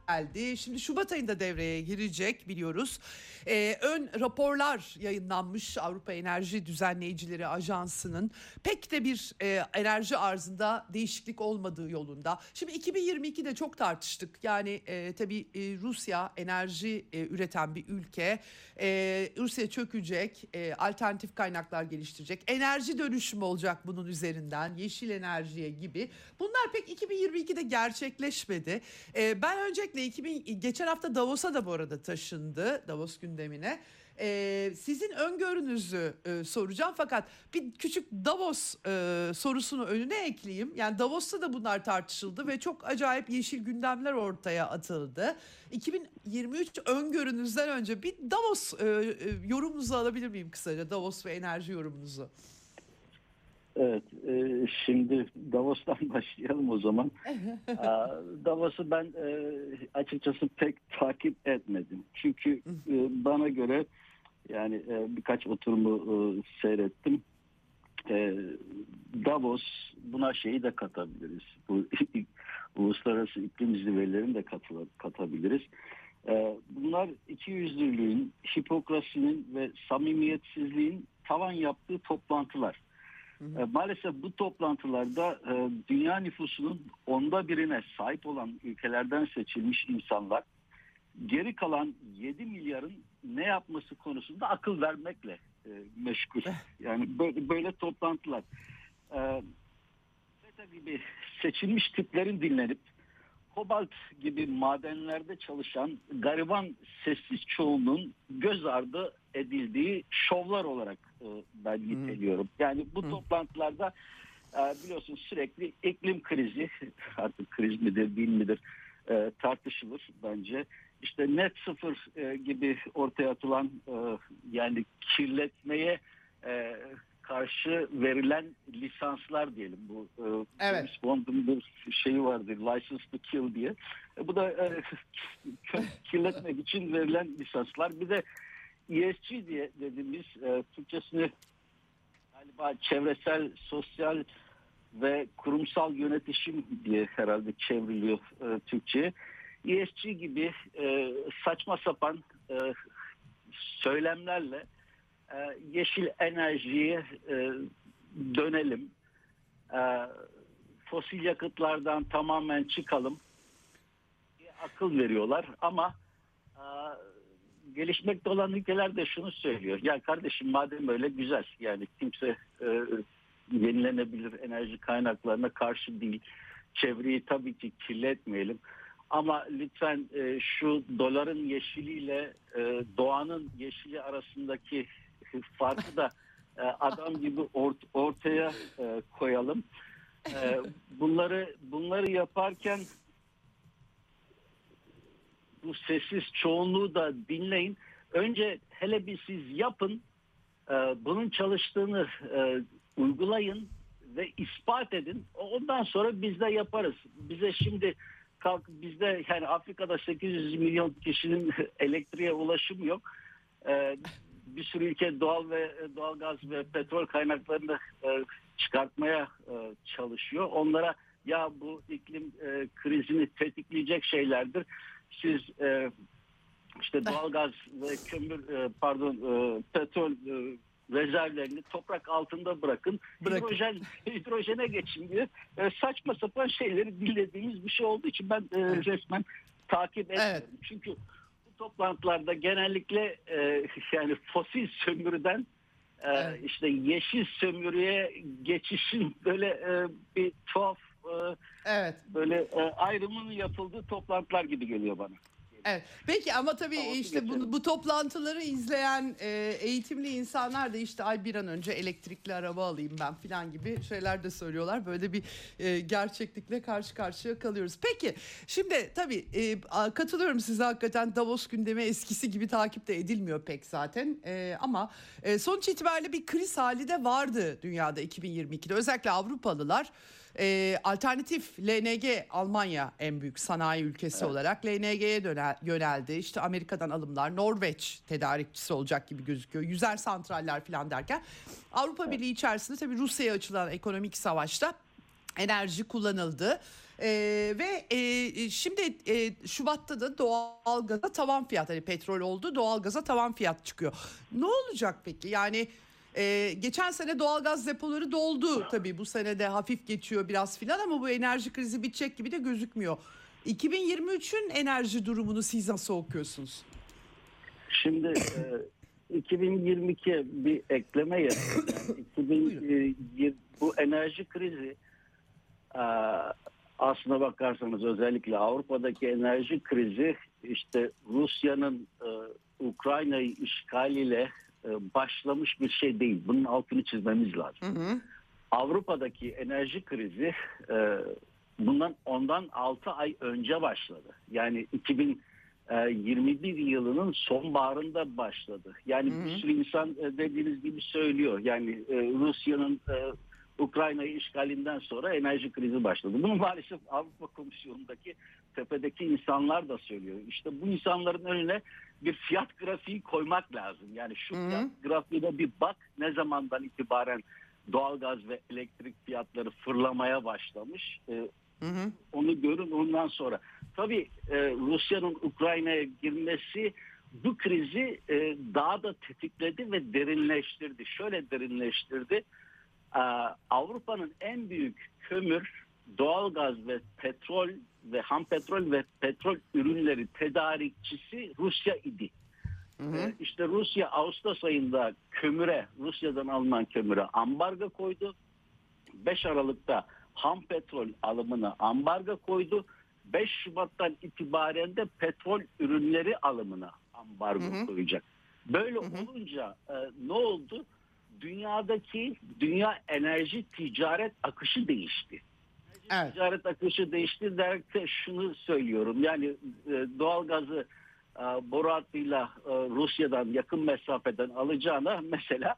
Şimdi Şubat ayında devreye girecek biliyoruz. E, ön raporlar yayınlanmış Avrupa Enerji Düzenleyicileri Ajansı'nın pek de bir e, enerji arzında değişiklik olmadığı yolunda. Şimdi 2022'de çok tartıştık. Yani e, tabii e, Rusya enerji e, üreten bir ülke. E, Rusya çökecek, e, alternatif kaynaklar geliştirecek. Enerji dönüşümü olacak bunun üzerinden, yeşil enerjiye gibi. Bunlar pek 2022'de gerçekleşmedi. E, ben öncelikle 2000 geçen hafta Davos'a da bu arada taşındı. Davos gündemine. e, sizin öngörünüzü e, soracağım fakat bir küçük Davos e, sorusunu önüne ekleyeyim. Yani Davos'ta da bunlar tartışıldı ve çok acayip yeşil gündemler ortaya atıldı. 2023 öngörünüzden önce bir Davos e, e, yorumunuzu alabilir miyim kısaca? Davos ve enerji yorumunuzu. Evet, e, şimdi Davos'tan başlayalım o zaman. Davos'u ben e, açıkçası pek takip etmedim. Çünkü e, bana göre yani e, birkaç oturumu e, seyrettim. E, Davos buna şeyi de katabiliriz. Bu uluslararası iklim zirvelerini de katıla- katabiliriz. E, bunlar ikiyüzlülüğün, hipokrasinin ve samimiyetsizliğin tavan yaptığı toplantılar. E, Maalesef bu toplantılarda e, dünya nüfusunun onda birine sahip olan ülkelerden seçilmiş insanlar geri kalan 7 milyarın ne yapması konusunda akıl vermekle e, meşgul. Yani böyle, böyle toplantılar. E, ve gibi seçilmiş tiplerin dinlenip kobalt gibi madenlerde çalışan gariban sessiz çoğunluğun göz ardı edildiği şovlar olarak ben niteliyorum. Yani bu toplantılarda e, biliyorsun sürekli iklim krizi artık kriz midir değil midir e, tartışılır bence. İşte net sıfır e, gibi ortaya atılan e, yani kirletmeye e, karşı verilen lisanslar diyelim bu e, Evet. James Bond'un bir şeyi vardır License to Kill diye. E, bu da e, kirletmek için verilen lisanslar. Bir de ESG diye dediğimiz e, Türkçesini galiba çevresel, sosyal ve kurumsal yönetişim diye herhalde çevriliyor e, Türkçe'ye. ESG gibi e, saçma sapan e, söylemlerle e, yeşil enerjiye e, dönelim. E, fosil yakıtlardan tamamen çıkalım diye akıl veriyorlar ama e, gelişmekte olan ülkeler de şunu söylüyor. Ya kardeşim madem öyle güzel yani kimse e, yenilenebilir enerji kaynaklarına karşı değil. Çevreyi tabii ki kirletmeyelim. Ama lütfen e, şu doların yeşiliyle e, doğanın yeşili arasındaki farkı da e, adam gibi ort- ortaya e, koyalım. E, bunları bunları yaparken bu sessiz çoğunluğu da dinleyin. Önce hele bir siz yapın. e, bunun çalıştığını e, uygulayın ve ispat edin. Ondan sonra biz de yaparız. Bize şimdi kalk bizde yani Afrika'da 800 milyon kişinin elektriğe ulaşımı yok. E, bir sürü ülke doğal ve doğal gaz ve petrol kaynaklarını e, çıkartmaya e, çalışıyor. Onlara ya bu iklim e, krizini tetikleyecek şeylerdir. Siz e, işte doğalgaz ve kömür e, pardon e, petrol e, rezervlerini toprak altında bırakın. Bırakın. Hidrojen hidrojene geçin diye e, saçma sapan şeyleri dinlediğimiz bir şey olduğu için ben e, resmen takip etmiyorum. Evet. Çünkü bu toplantılarda genellikle e, yani fosil sömürüden e, Evet. işte yeşil sömürüye geçişin böyle e, bir tuhaf e, Evet. böyle e, ayrımının yapıldığı toplantılar gibi geliyor bana. Evet. Peki ama tabii Tamam, işte bu, bu toplantıları izleyen e, eğitimli insanlar da işte ay bir an önce elektrikli araba alayım ben falan gibi şeyler de söylüyorlar. Böyle bir e, gerçeklikle karşı karşıya kalıyoruz. Peki şimdi tabii e, katılıyorum size hakikaten Davos gündemi eskisi gibi takip de edilmiyor pek zaten. E, ama e, sonuç itibariyle bir kriz hali de vardı dünyada 2022'de. Özellikle Avrupalılar e, alternatif LNG Almanya en büyük sanayi ülkesi olarak LNG'ye yöneldi. İşte Amerika'dan alımlar, Norveç tedarikçisi olacak gibi gözüküyor. Yüzer santraller falan derken Avrupa Birliği içerisinde tabii Rusya'ya açılan ekonomik savaşta enerji kullanıldı. Ee, ve e, şimdi e, Şubat'ta da doğalgaza tavan fiyat hani petrol oldu doğalgaza tavan fiyat çıkıyor. Ne olacak peki? Yani e, geçen sene doğalgaz depoları doldu tabii bu sene de hafif geçiyor biraz filan ama bu enerji krizi bitecek gibi de gözükmüyor. 2023'ün enerji durumunu siz nasıl okuyorsunuz? Şimdi e, 2022'ye bir ekleme yapayım. Yani 2020 bu enerji krizi e, aslına bakarsanız özellikle Avrupa'daki enerji krizi işte Rusya'nın e, Ukrayna'yı işgaliyle başlamış bir şey değil. Bunun altını çizmemiz lazım. Hı hı. Avrupa'daki enerji krizi e, bundan ondan 6 ay önce başladı. Yani 2021 yılının sonbaharında başladı. Yani Hı hı. bir sürü insan e, dediğiniz gibi söylüyor. Yani e, Rusya'nın e, Ukrayna'yı işgalinden sonra enerji krizi başladı. Bunu maalesef Avrupa Komisyonu'ndaki tepedeki insanlar da söylüyor. İşte bu insanların önüne bir fiyat grafiği koymak lazım. Yani şu Hı hı. fiyat grafiğine bir bak ne zamandan itibaren doğalgaz ve elektrik fiyatları fırlamaya başlamış. Ee, Hı hı. onu görün ondan sonra. Tabii e, Rusya'nın Ukrayna'ya girmesi bu krizi e, daha da tetikledi ve derinleştirdi. Şöyle derinleştirdi. Ee, Avrupa'nın en büyük kömür, doğalgaz ve petrol ve ham petrol ve petrol ürünleri tedarikçisi Rusya idi. Hı hı. Ee, İşte Rusya Ağustos ayında kömüre, Rusya'dan alınan kömüre ambargo koydu. 5 Aralık'ta ham petrol alımına ambargo koydu. 5 Şubat'tan itibaren de petrol ürünleri alımına ambargo Hı hı. koyacak. Böyle Hı hı. olunca e, ne oldu? Dünyadaki dünya enerji ticaret akışı değişti Evet. ticaret akışı değişti derken şunu söylüyorum. Yani e, doğalgazı e, boru hattıyla e, Rusya'dan yakın mesafeden alacağına mesela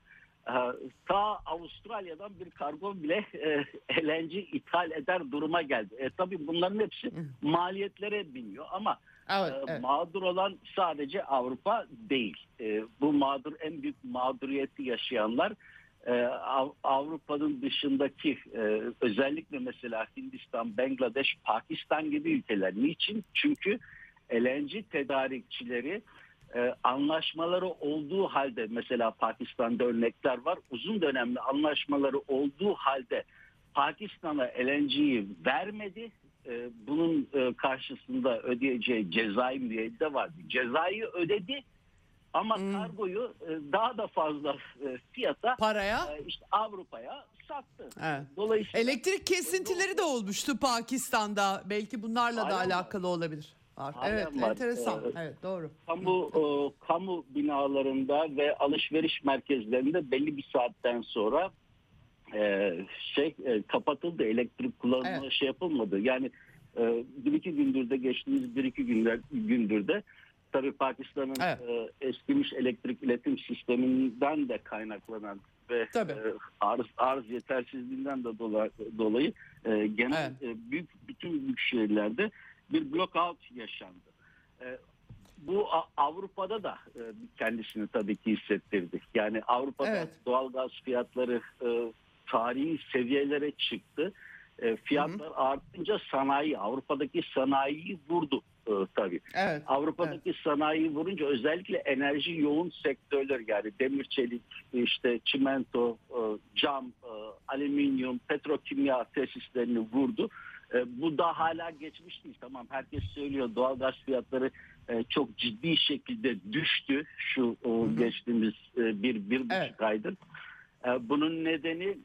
ta Avustralya'dan bir kargo bile e, LNG ithal eder duruma geldi. E, tabii bunların hepsi maliyetlere biniyor ama Evet. evet. mağdur olan sadece Avrupa değil. E, bu mağdur en büyük mağduriyeti yaşayanlar Av- Avrupa'nın dışındaki e, özellikle mesela Hindistan, Bangladeş, Pakistan gibi ülkeler. Niçin? Çünkü LNG tedarikçileri e, anlaşmaları olduğu halde mesela Pakistan'da örnekler var. Uzun dönemli anlaşmaları olduğu halde Pakistan'a LNG'yi vermedi. E, bunun karşısında ödeyeceği cezai müeyyide vardı. Cezayı ödedi ama Hmm. kargoyu e, daha da fazla e, fiyata Paraya. e, işte Avrupa'ya sattı. Evet. Dolayısıyla Elektrik kesintileri de olmuştu Pakistan'da. Belki bunlarla da Halen var. alakalı olabilir. Var. Evet, var. enteresan. Ee, evet, doğru. kamu e, kamu binalarında ve alışveriş merkezlerinde belli bir saatten sonra e, şey e, kapatıldı elektrik kullanımı Evet. şey yapılmadı. Yani bir iki gündür de geçtiğimiz bir iki günler gündür de tabii Pakistan'ın Evet. e, eskimiş elektrik iletim sisteminden de kaynaklanan ve Tabii. e, arz arz yetersizliğinden de dola- dolayı e, genel e, büyük bütün büyük şehirlerde bir blackout yaşandı. E, bu Avrupa'da da e, kendisini tabii ki hissettirdi. Yani Avrupa'da Evet. doğalgaz fiyatları e, tarihi seviyelere çıktı. E, fiyatlar artınca sanayi, Avrupa'daki sanayiyi vurdu e, tabii. Evet. Avrupa'daki sanayiyi vurunca özellikle enerji yoğun sektörler yani demir çelik, işte çimento, e, cam, e, alüminyum, petrokimya tesislerini vurdu. E, Bu da hala geçmiş değil. Tamam herkes söylüyor doğalgaz fiyatları e, çok ciddi şekilde düştü şu o, geçtiğimiz e, bir, bir buçuk Evet. aydır. E, Bunun nedeni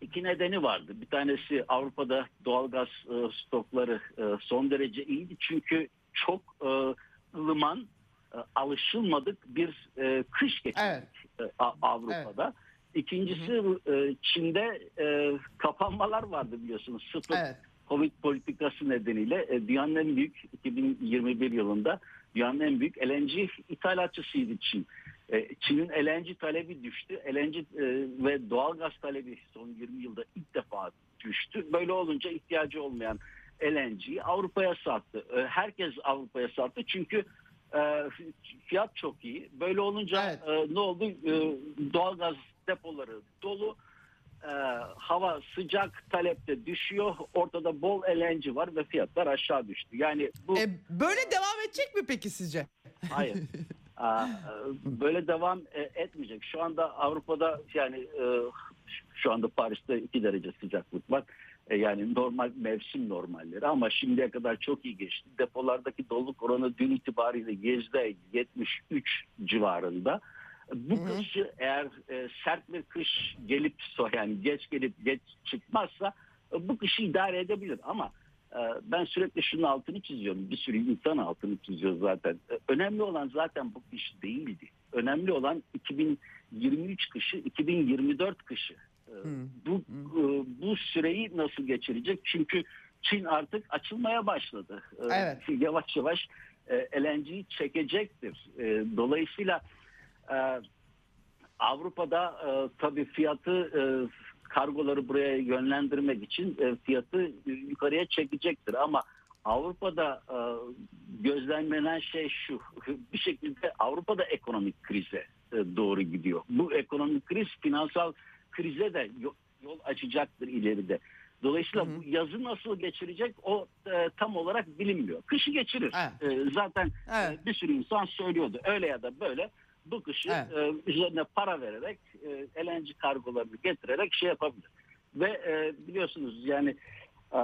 iki nedeni vardı. Bir tanesi Avrupa'da doğalgaz e, stokları e, son derece iyiydi. Çünkü çok e, ılıman, e, alışılmadık bir e, kış geçirdik Evet. e, Avrupa'da. İkincisi e, Çin'de e, kapanmalar vardı biliyorsunuz. Sıfır Evet. Covid politikası nedeniyle e, dünyanın en büyük 2021 yılında dünyanın en büyük LNG ithalatçısıydı Çin. E, Çin'in LNG talebi düştü. LNG e, ve doğalgaz talebi son 20 yılda ilk defa düştü. Böyle olunca ihtiyacı olmayan LNG'yi Avrupa'ya sattı. E, herkes Avrupa'ya sattı çünkü e, fiyat çok iyi. Böyle olunca Evet. e, ne oldu? E, doğalgaz depoları dolu. E, hava sıcak, talep de düşüyor. Ortada bol LNG var ve fiyatlar aşağı düştü. Yani bu E, böyle devam edecek mi peki sizce? Hayır. Aa, böyle devam e, etmeyecek. Şu anda Avrupa'da yani e, şu anda Paris'te 2 derece sıcaklık var. E, Yani normal mevsim normalleri ama şimdiye kadar çok iyi geçti. Depolardaki doluluk oranı dün itibariyle yüzde 73 civarında. Bu Hı hı. kışı eğer e, sert bir kış gelip so yani geç gelip geç çıkmazsa e, bu kışı idare edebilir ama e, ben sürekli şunun altını çiziyorum. Bir sürü insan altını çiziyor zaten. E, Önemli olan zaten bu iş değildi. Önemli olan 2023 kışı, 2024 kışı. E, Bu e, bu süreyi nasıl geçirecek? Çünkü Çin artık açılmaya başladı. Evet. Yavaş yavaş e, LNG'yi çekecektir. Dolayısıyla e, Avrupa'da tabii fiyatı kargoları buraya yönlendirmek için e, fiyatı yukarıya çekecektir ama Avrupa'da e, gözlemlenen şey şu bir şekilde Avrupa'da ekonomik krize e, doğru gidiyor. Bu ekonomik kriz finansal krize de yo- yol açacaktır ileride. Dolayısıyla bu yazı nasıl geçirecek o e, tam olarak bilinmiyor. Kışı geçirir. Evet. E, zaten Evet. e, bir sürü insan söylüyordu. Öyle ya da böyle bu kışı Evet. e, üzerine para vererek e, LNG kargolarını getirerek şey yapabilir. Ve e, biliyorsunuz yani e,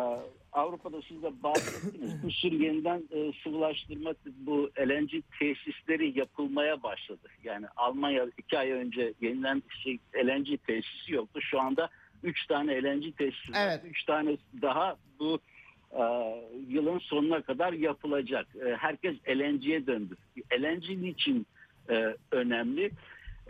Avrupa'da siz de bahsettiniz. bir sürü yeniden e, sıvılaştırma bu LNG tesisleri yapılmaya başladı. Yani Almanya iki ay önce yeniden şey, LNG tesisi yoktu. Şu anda üç tane LNG tesisi var. Evet. Üç tane daha bu e, yılın sonuna kadar yapılacak. E, herkes LNG'ye döndü. LNG için e, önemli?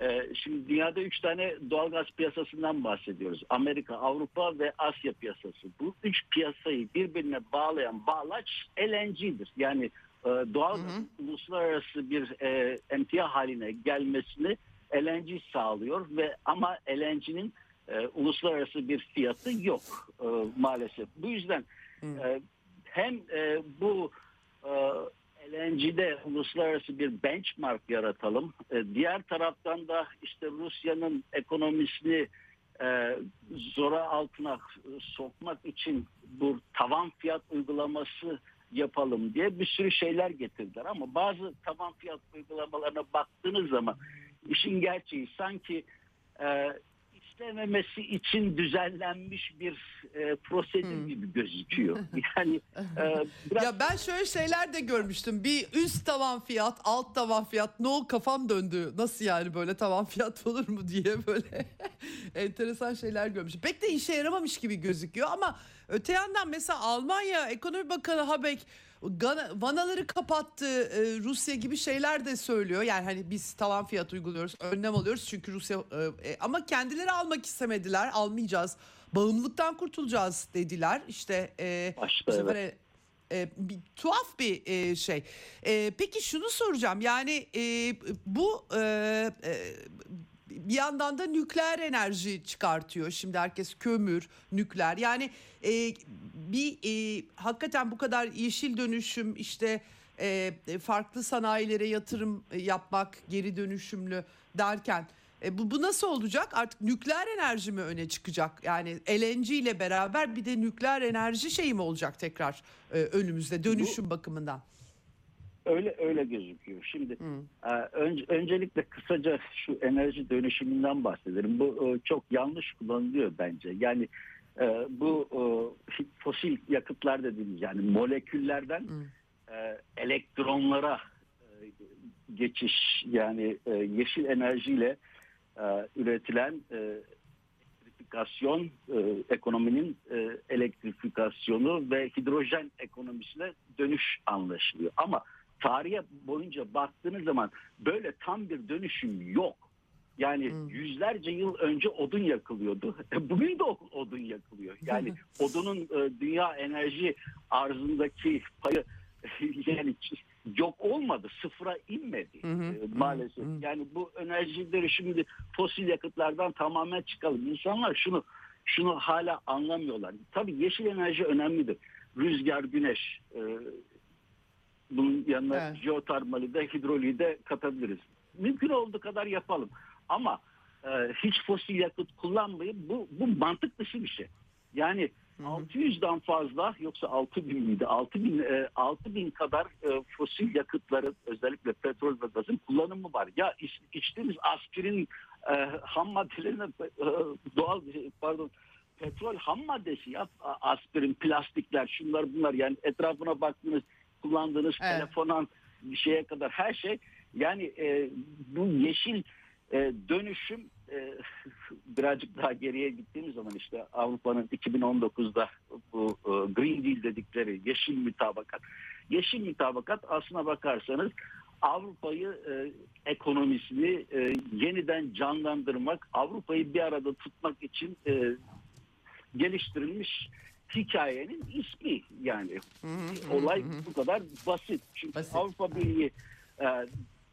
E, şimdi dünyada üç tane doğalgaz piyasasından bahsediyoruz. Amerika, Avrupa ve Asya piyasası. Bu üç piyasayı birbirine bağlayan bağlaç LNG'dir. Yani e, doğalgazın uluslararası bir e, emtia haline gelmesini LNG sağlıyor ve ama LNG'nin e, uluslararası bir fiyatı yok e, maalesef. Bu yüzden e, hem e, bu e, LNG'de uluslararası bir benchmark yaratalım. E, diğer taraftan da işte Rusya'nın ekonomisini e, zora altına sokmak için bu tavan fiyat uygulaması yapalım diye bir sürü şeyler getirdiler. Ama bazı tavan fiyat uygulamalarına baktığınız zaman işin gerçeği sanki e, istememesi için düzenlenmiş bir e, prosedür gibi gözüküyor. Yani e, biraz Ya ben şöyle şeyler de görmüştüm. Bir üst tavan fiyat, alt tavan fiyat. Ne oldu kafam döndü. Nasıl yani böyle tavan fiyat olur mu diye böyle enteresan şeyler görmüştüm. Pek de işe yaramamış gibi gözüküyor ama öte yandan mesela Almanya Ekonomi Bakanı Habeck vanaları kapattı e, Rusya gibi şeyler de söylüyor. Yani hani biz tavan fiyat uyguluyoruz, önlem alıyoruz çünkü Rusya e, e, ama kendileri almak istemediler. Almayacağız. Bağımlılıktan kurtulacağız dediler. İşte e, Başta, bu sefer e, e, bir tuhaf bir e, şey. E, peki şunu soracağım. Yani e, bu e, e, bir yandan da nükleer enerji çıkartıyor. Şimdi herkes kömür, nükleer. Yani e, bir e, hakikaten bu kadar yeşil dönüşüm işte e, farklı sanayilere yatırım yapmak, geri dönüşümlü derken e, bu, bu nasıl olacak? Artık nükleer enerji mi öne çıkacak? Yani LNG ile beraber bir de nükleer enerji şeyi mi olacak tekrar e, önümüzde dönüşüm bakımından? Öyle öyle gözüküyor. Şimdi e, önce, öncelikle kısaca şu enerji dönüşümünden bahsedelim. Bu e, çok yanlış kullanılıyor bence. Yani e, bu e, fosil yakıtlar dediğimiz yani moleküllerden e, elektronlara e, geçiş yani e, yeşil enerjiyle e, üretilen e, elektrifikasyon e, ekonominin e, elektrifikasyonu ve hidrojen ekonomisine dönüş anlaşılıyor. Ama tarihe boyunca baktığınız zaman böyle tam bir dönüşüm yok. Yani yüzlerce yıl önce odun yakılıyordu. E, Bugün de odun yakılıyor. Yani odunun e, dünya enerji arzındaki payı yani yok olmadı, sıfıra inmedi Hı hı, e, hı, maalesef. hı. Yani bu enerjileri şimdi fosil yakıtlardan tamamen çıkalım. İnsanlar şunu şunu hala anlamıyorlar. Tabii yeşil enerji önemlidir. Rüzgar, güneş, e, bunun yanına Evet. jeotermali de hidroliği de katabiliriz. Mümkün olduğu kadar yapalım. Ama e, hiç fosil yakıt kullanmayıp bu, bu mantık dışı bir şey. Yani 600'den fazla yoksa 6000 miydi? 6000 e, 6000 kadar e, fosil yakıtların özellikle petrol ve gazın kullanımı var. Ya iç, içtiğimiz aspirin e, ham maddelerine e, doğal pardon petrol ham maddesi ya aspirin, plastikler, şunlar bunlar yani etrafına baktığınız kullandığınız Evet. telefondan bir şeye kadar her şey yani e, bu yeşil e, dönüşüm e, birazcık daha geriye gittiğimiz zaman işte Avrupa'nın 2019'da bu e, Green Deal dedikleri yeşil mütabakat. Yeşil mütabakat aslına bakarsanız Avrupa'yı e, ekonomisini e, yeniden canlandırmak, Avrupa'yı bir arada tutmak için e, geliştirilmiş hikayenin ismi yani. Olay bu kadar basit. Çünkü Basit. Avrupa Birliği e,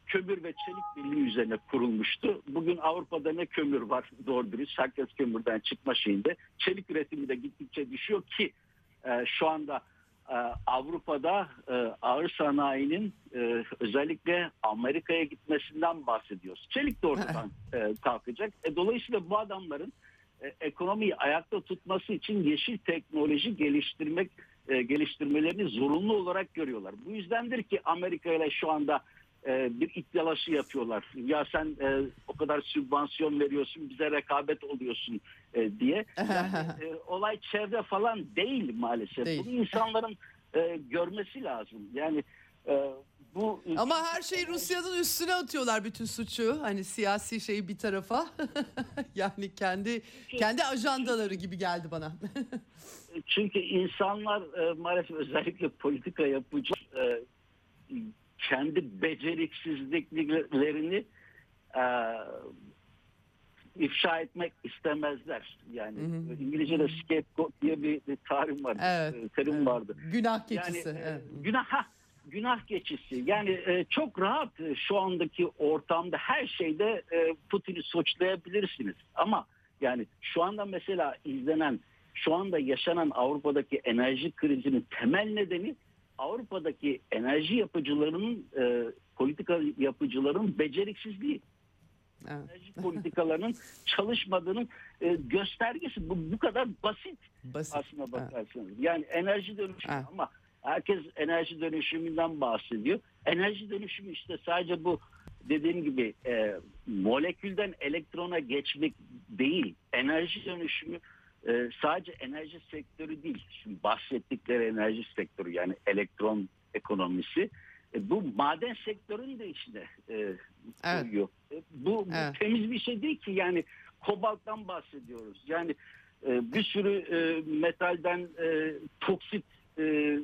kömür ve çelik birliği üzerine kurulmuştu. Bugün Avrupa'da ne kömür var doğru dürüst. Herkes kömürden çıkma şeyinde. Çelik üretimi de gittikçe düşüyor ki e, şu anda e, Avrupa'da e, ağır sanayinin e, özellikle Amerika'ya gitmesinden bahsediyoruz. Çelik de ortadan e, kalkacak. E, dolayısıyla bu adamların ekonomiyi ayakta tutması için yeşil teknoloji geliştirmek e, geliştirmelerini zorunlu olarak görüyorlar. Bu yüzdendir ki Amerika ile şu anda e, bir iddialaşı yapıyorlar. Ya sen e, o kadar sübvansiyon veriyorsun, bize rekabet oluyorsun e, diye. Yani, e, olay çevre falan değil maalesef. Değil. Bunu insanların e, görmesi lazım. Yani e, bu Ama her şeyi Rusya'nın üstüne atıyorlar bütün suçu. Hani siyasi şeyi bir tarafa. yani kendi kendi ajandaları gibi geldi bana. Çünkü insanlar e, maalesef özellikle politika yapıcı e, kendi beceriksizliklerini e, ifşa etmek istemezler. Yani İngilizce'de scapegoat diye bir, bir tarim var, Evet, e, terim vardı. Günah keçisi. Yani e, evet. günah günah geçisi. Yani e, çok rahat e, şu andaki ortamda her şeyde e, Putin'i suçlayabilirsiniz. Ama yani şu anda mesela izlenen, şu anda yaşanan Avrupa'daki enerji krizinin temel nedeni Avrupa'daki enerji yapıcılarının, e, politika yapıcıların beceriksizliği Evet. enerji politikalarının çalışmadığının e, göstergesi. Bu bu kadar basit Basit. aslına Evet. bakarsanız. Yani enerji dönüşümü Evet. ama herkes enerji dönüşümünden bahsediyor. Enerji dönüşümü işte sadece bu dediğim gibi e, molekülden elektrona geçmek değil. Enerji dönüşümü e, sadece enerji sektörü değil. Şimdi bahsettikleri enerji sektörü yani elektron ekonomisi e, bu maden sektörünün de içine e, Evet. koyuyor. E, bu, bu Evet. temiz bir şey değil ki yani kobalttan bahsediyoruz. Yani e, bir sürü e, metalden e, toksit e,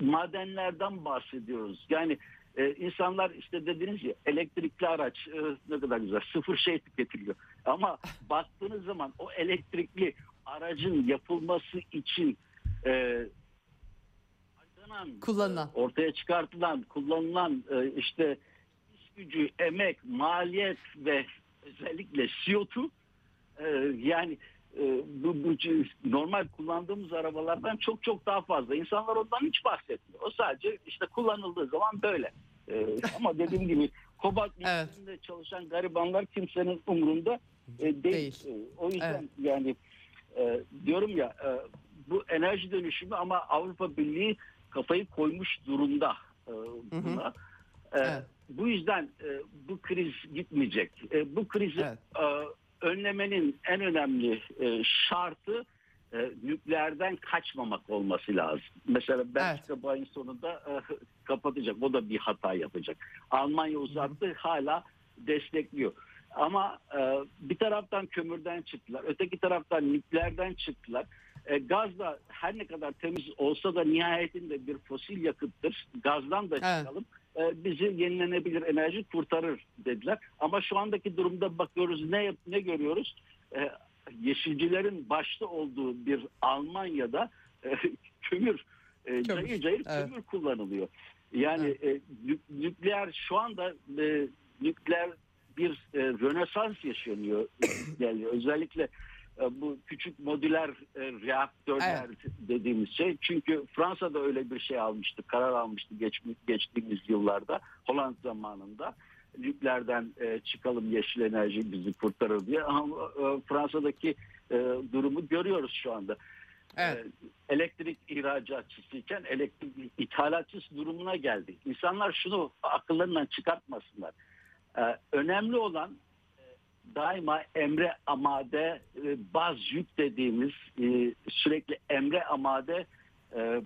madenlerden bahsediyoruz. Yani e, insanlar işte dediniz ya elektrikli araç e, ne kadar güzel sıfır şey tüketiliyor. Ama baktığınız zaman o elektrikli aracın yapılması için e, harcanan, Kullanılan. e, ortaya çıkartılan, kullanılan e, işte iş gücü, emek, maliyet ve özellikle CO2 e, yani e, bu, bu normal kullandığımız arabalardan çok çok daha fazla. İnsanlar ondan hiç bahsetmiyor. O sadece işte kullanıldığı zaman böyle. E, ama dediğim gibi kobalt Evet. çalışan garibanlar kimsenin umurunda e, değil. Değil. E, o yüzden Evet. yani e, diyorum ya e, bu enerji dönüşümü ama Avrupa Birliği kafayı koymuş durumda e, buna. E, Evet. Bu yüzden e, bu kriz gitmeyecek. E, bu krizi Evet. e, önlemenin en önemli e, şartı e, nükleerden kaçmamak olması lazım. Mesela Belçika bu ayın sonunda e, kapatacak. O da bir hata yapacak. Almanya uzattı hala destekliyor. Ama e, bir taraftan kömürden çıktılar. Öteki taraftan nükleerden çıktılar. E, gaz da her ne kadar temiz olsa da nihayetinde bir fosil yakıttır. Gazdan da Evet. çıkalım. E, bizi yenilenebilir enerji kurtarır dediler. Ama şu andaki durumda bakıyoruz ne ne görüyoruz? E, yeşilcilerin başta olduğu bir Almanya'da e, kömür, e, Kömür, cayır cayır evet. kömür kullanılıyor. Yani e, nük- nükleer şu anda e, nükleer bir e, rönesans yaşanıyor. yani özellikle e, bu küçük modüler e, reaktörler dediğimiz şey. Çünkü Fransa da öyle bir şey almıştı, karar almıştı geç, geçtiğimiz yıllarda Hollanda zamanında. Nükleerden e, çıkalım yeşil enerji bizi kurtarır diye. Ama e, Fransa'daki e, durumu görüyoruz şu anda. Evet. E, elektrik ihracatçısıyken elektrik ithalatçısı durumuna geldi. İnsanlar şunu akıllarından çıkartmasınlar. E, önemli olan e, daima emre amade e, baz yük dediğimiz e, sürekli emre amade e,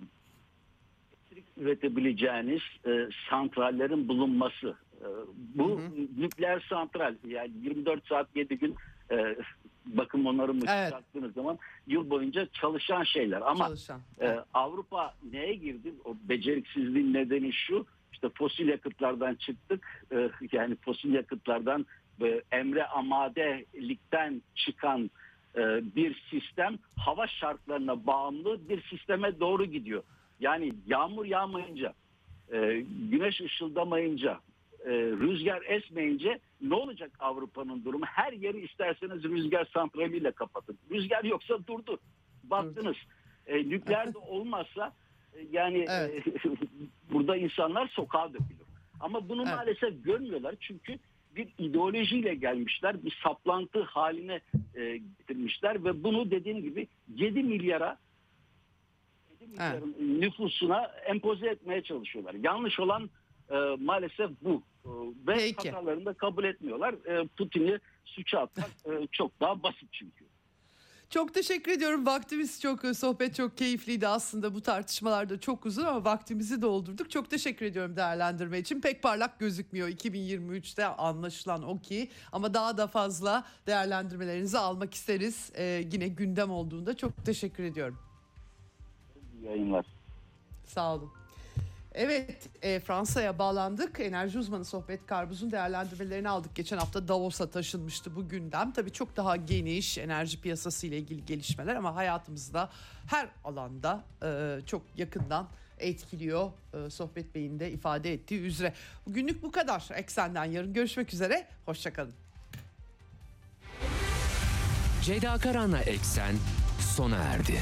elektrik üretebileceğiniz e, santrallerin bulunması. E, bu nükleer santral yani 24 saat 7 gün e, bakım onarım Evet. baktığınız zaman yıl boyunca çalışan şeyler. Ama Çalışan. Avrupa neye girdi? O beceriksizliğin nedeni şu. İşte fosil yakıtlardan çıktık. Yani fosil yakıtlardan emre amadelikten çıkan e, bir sistem hava şartlarına bağımlı bir sisteme doğru gidiyor. Yani yağmur yağmayınca, e, güneş ışıldamayınca, e, rüzgar esmeyince ne olacak Avrupa'nın durumu? Her yeri isterseniz rüzgar santraliyle kapatın. Rüzgar yoksa durdu. Baktınız. E, nükleer de olmazsa e, yani Evet. e, burada insanlar sokağa dökülür. Ama bunu Evet. maalesef görmüyorlar çünkü bir ideolojiyle gelmişler, bir saplantı haline e, getirmişler ve bunu dediğim gibi 7 milyara 7 milyarın nüfusuna empoze etmeye çalışıyorlar. Yanlış olan e, maalesef bu. E, ve Peki. hatalarını da kabul etmiyorlar. E, Putin'i suça atmak e, çok daha basit çünkü. Çok teşekkür ediyorum. Vaktimiz çok, sohbet çok keyifliydi aslında. Bu tartışmalarda çok uzun ama vaktimizi doldurduk. Çok teşekkür ediyorum değerlendirme için. Pek parlak gözükmüyor 2023'te anlaşılan o ki. Ama daha da fazla değerlendirmelerinizi almak isteriz. Ee, yine gündem olduğunda çok teşekkür ediyorum. İyi yayınlar. Sağ olun. Evet, e, Fransa'ya bağlandık. Enerji uzmanı Sohbet Karbuz'un değerlendirmelerini aldık. Geçen hafta Davos'a taşınmıştı bu gündem. Tabii çok daha geniş enerji piyasası ile ilgili gelişmeler ama hayatımızda her alanda e, çok yakından etkiliyor. E, Sohbet Bey'in de ifade ettiği üzere. Bugünlük bu kadar. Eksenden yarın görüşmek üzere. Hoşçakalın. Ceyda Karan'la Eksen sona erdi.